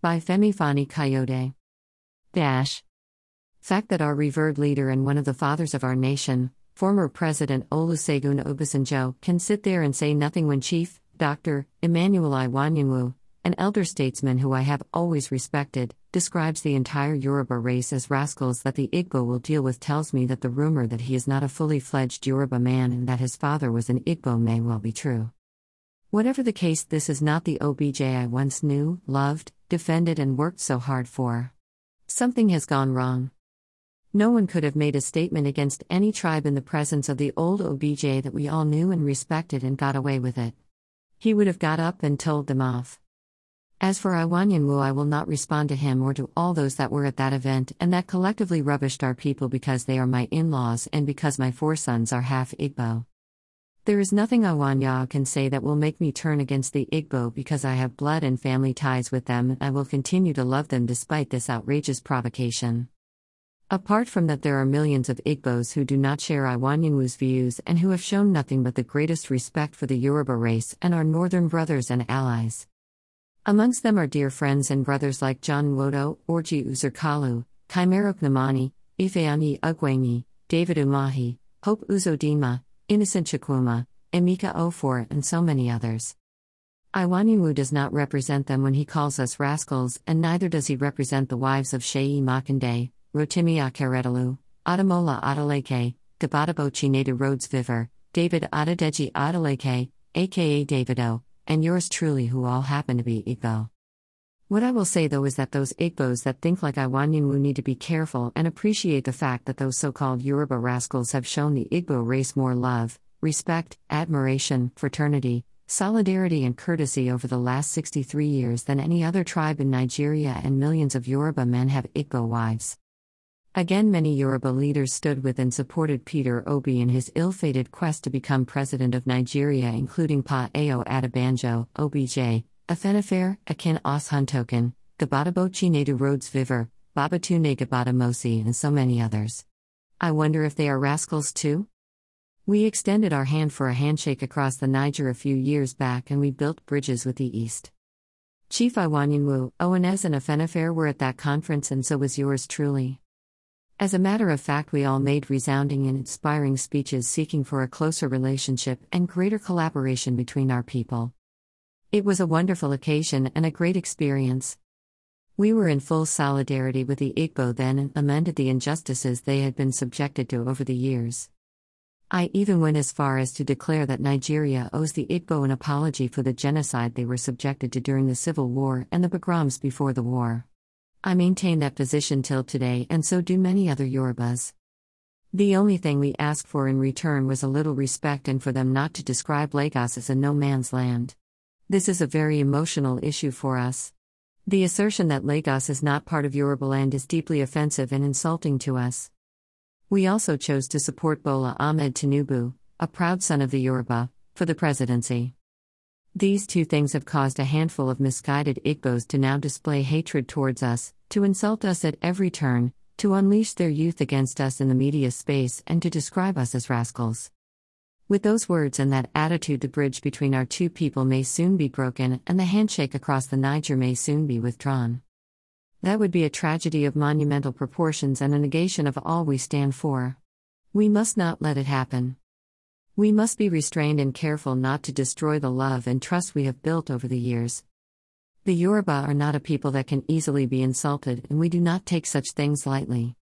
By Femi Fani Kayode. Dash. Fact that our revered leader and one of the fathers of our nation, former President Olusegun Obasanjo, can sit there and say nothing when Chief, Dr. Emmanuel Iwanyanwu, an elder statesman who I have always respected, describes the entire Yoruba race as rascals that the Igbo will deal with tells me that the rumor that he is not a fully fledged Yoruba man and that his father was an Igbo may well be true. Whatever the case, this is not the OBJ I once knew, loved, defended, and worked so hard for. Something has gone wrong. No one could have made a statement against any tribe in the presence of the old OBJ that we all knew and respected and got away with it. He would have got up and told them off. As for Iwanyanwu, I will not respond to him or to all those that were at that event and that collectively rubbished our people because they are my in laws and because my four sons are half Igbo. There is nothing Awanya can say that will make me turn against the Igbo because I have blood and family ties with them and I will continue to love them despite this outrageous provocation. Apart from that, there are millions of Igbos who do not share Iwanyanwu's views and who have shown nothing but the greatest respect for the Yoruba race and our northern brothers and allies. Amongst them are dear friends and brothers like John Nwodo, Orji Uzurkalu, Chimaroke Nnamani, Ifeanyi Ugwuanyi, David Umahi, Hope Uzodinma, Innocent Chukwuma, Emeka Offor, and so many others. Iwanyanwu does not represent them when he calls us rascals, and neither does he represent the wives of Seyi Makinde, Rotimi Akeredolu, Ademola Adeleke, Gbadebo Chinedu Rhodes Vivour, David Adedeji Adeleke, aka Davido, and yours truly, who all happen to be Igbo. What I will say though is that those Igbos that think like Iwanyanwu need to be careful and appreciate the fact that those so called Yoruba rascals have shown the Igbo race more love, respect, admiration, fraternity, solidarity, and courtesy over the last 63 years than any other tribe in Nigeria, and millions of Yoruba men have Igbo wives. Again, many Yoruba leaders stood with and supported Peter Obi in his ill fated quest to become president of Nigeria, including Pa Ayo Adebanjo, OBJ, Afenifere, Akin Os Huntoken, Gbadebo Chinedu Rhodes Vivour, Babatune Gabata Mosi, and so many others. I wonder if they are rascals too? We extended our hand for a handshake across the Niger a few years back and we built bridges with the East. Chief Iwanyanwu, ONS, and Afenifere were at that conference, and so was yours truly. As a matter of fact, we all made resounding and inspiring speeches seeking for a closer relationship and greater collaboration between our people. It was a wonderful occasion and a great experience. We were in full solidarity with the Igbo then and lamented the injustices they had been subjected to over the years. I even went as far as to declare that Nigeria owes the Igbo an apology for the genocide they were subjected to during the Civil War and the pogroms before the war. I maintain that position till today, and so do many other Yorubas. The only thing we asked for in return was a little respect and for them not to describe Lagos as a no man's land. This is a very emotional issue for us. The assertion that Lagos is not part of Yorubaland is deeply offensive and insulting to us. We also chose to support Bola Ahmed Tinubu, a proud son of the Yoruba, for the presidency. These two things have caused a handful of misguided Igbos to now display hatred towards us, to insult us at every turn, to unleash their youth against us in the media space, and to describe us as rascals. With those words and that attitude, the bridge between our two people may soon be broken, and the handshake across the Niger may soon be withdrawn. That would be a tragedy of monumental proportions and a negation of all we stand for. We must not let it happen. We must be restrained and careful not to destroy the love and trust we have built over the years. The Yoruba are not a people that can easily be insulted, and we do not take such things lightly.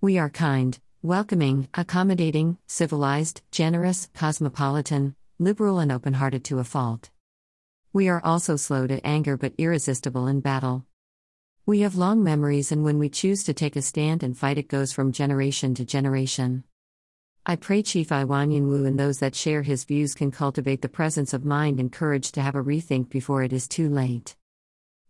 We are kind, welcoming, accommodating, civilized, generous, cosmopolitan, liberal, and open hearted to a fault. We are also slow to anger but irresistible in battle. We have long memories, and when we choose to take a stand and fight, it goes from generation to generation. I pray Chief Iwanyanwu and those that share his views can cultivate the presence of mind and courage to have a rethink before it is too late.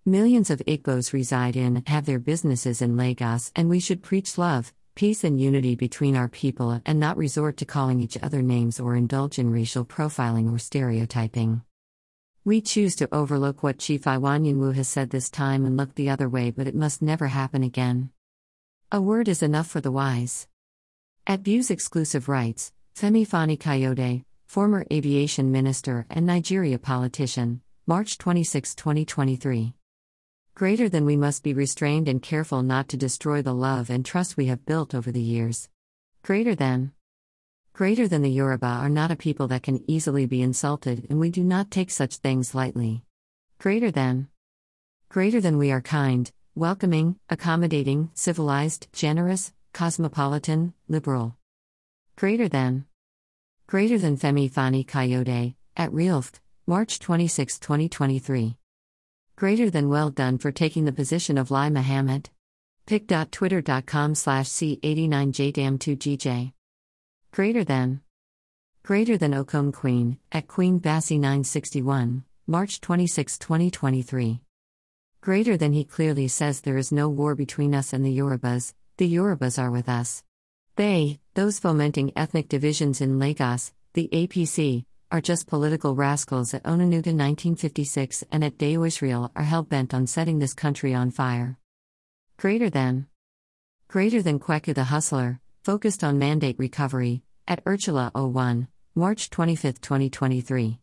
Millions of Igbos reside in have their businesses in Lagos, and we should preach love, peace and unity between our people and not resort to calling each other names or indulge in racial profiling or stereotyping. We choose to overlook what Chief Iwanyanwu has said this time and look the other way, but it must never happen again. A word is enough for the wise. At Views Exclusive Rights, Femi Fani Kayode, former aviation minister and Nigeria politician, March 26, 2023. Greater than we must be restrained and careful not to destroy the love and trust we have built over the years. Greater than. Greater than the Yoruba are not a people that can easily be insulted, and we do not take such things lightly. Greater than. Greater than we are kind, welcoming, accommodating, civilized, generous, cosmopolitan, liberal. Greater than. Greater than Femi Fani Kayode, at Realft, March 26, 2023. Greater than well done for taking the position of Lai Mohammed. pic.twitter.com slash C89JDam2GJ. Greater than. Greater than Okon Queen, at Queen Bassi 961, March 26, 2023. Greater than he clearly says there is no war between us and the Yorubas, the Yorubas are with us. They, those fomenting ethnic divisions in Lagos, the APC, are just political rascals at Onanuga 1956 and at Deo Israel are hell bent on setting this country on fire. Greater than. Greater than Kweku the Hustler, focused on mandate recovery, at Urchula 01, March 25, 2023.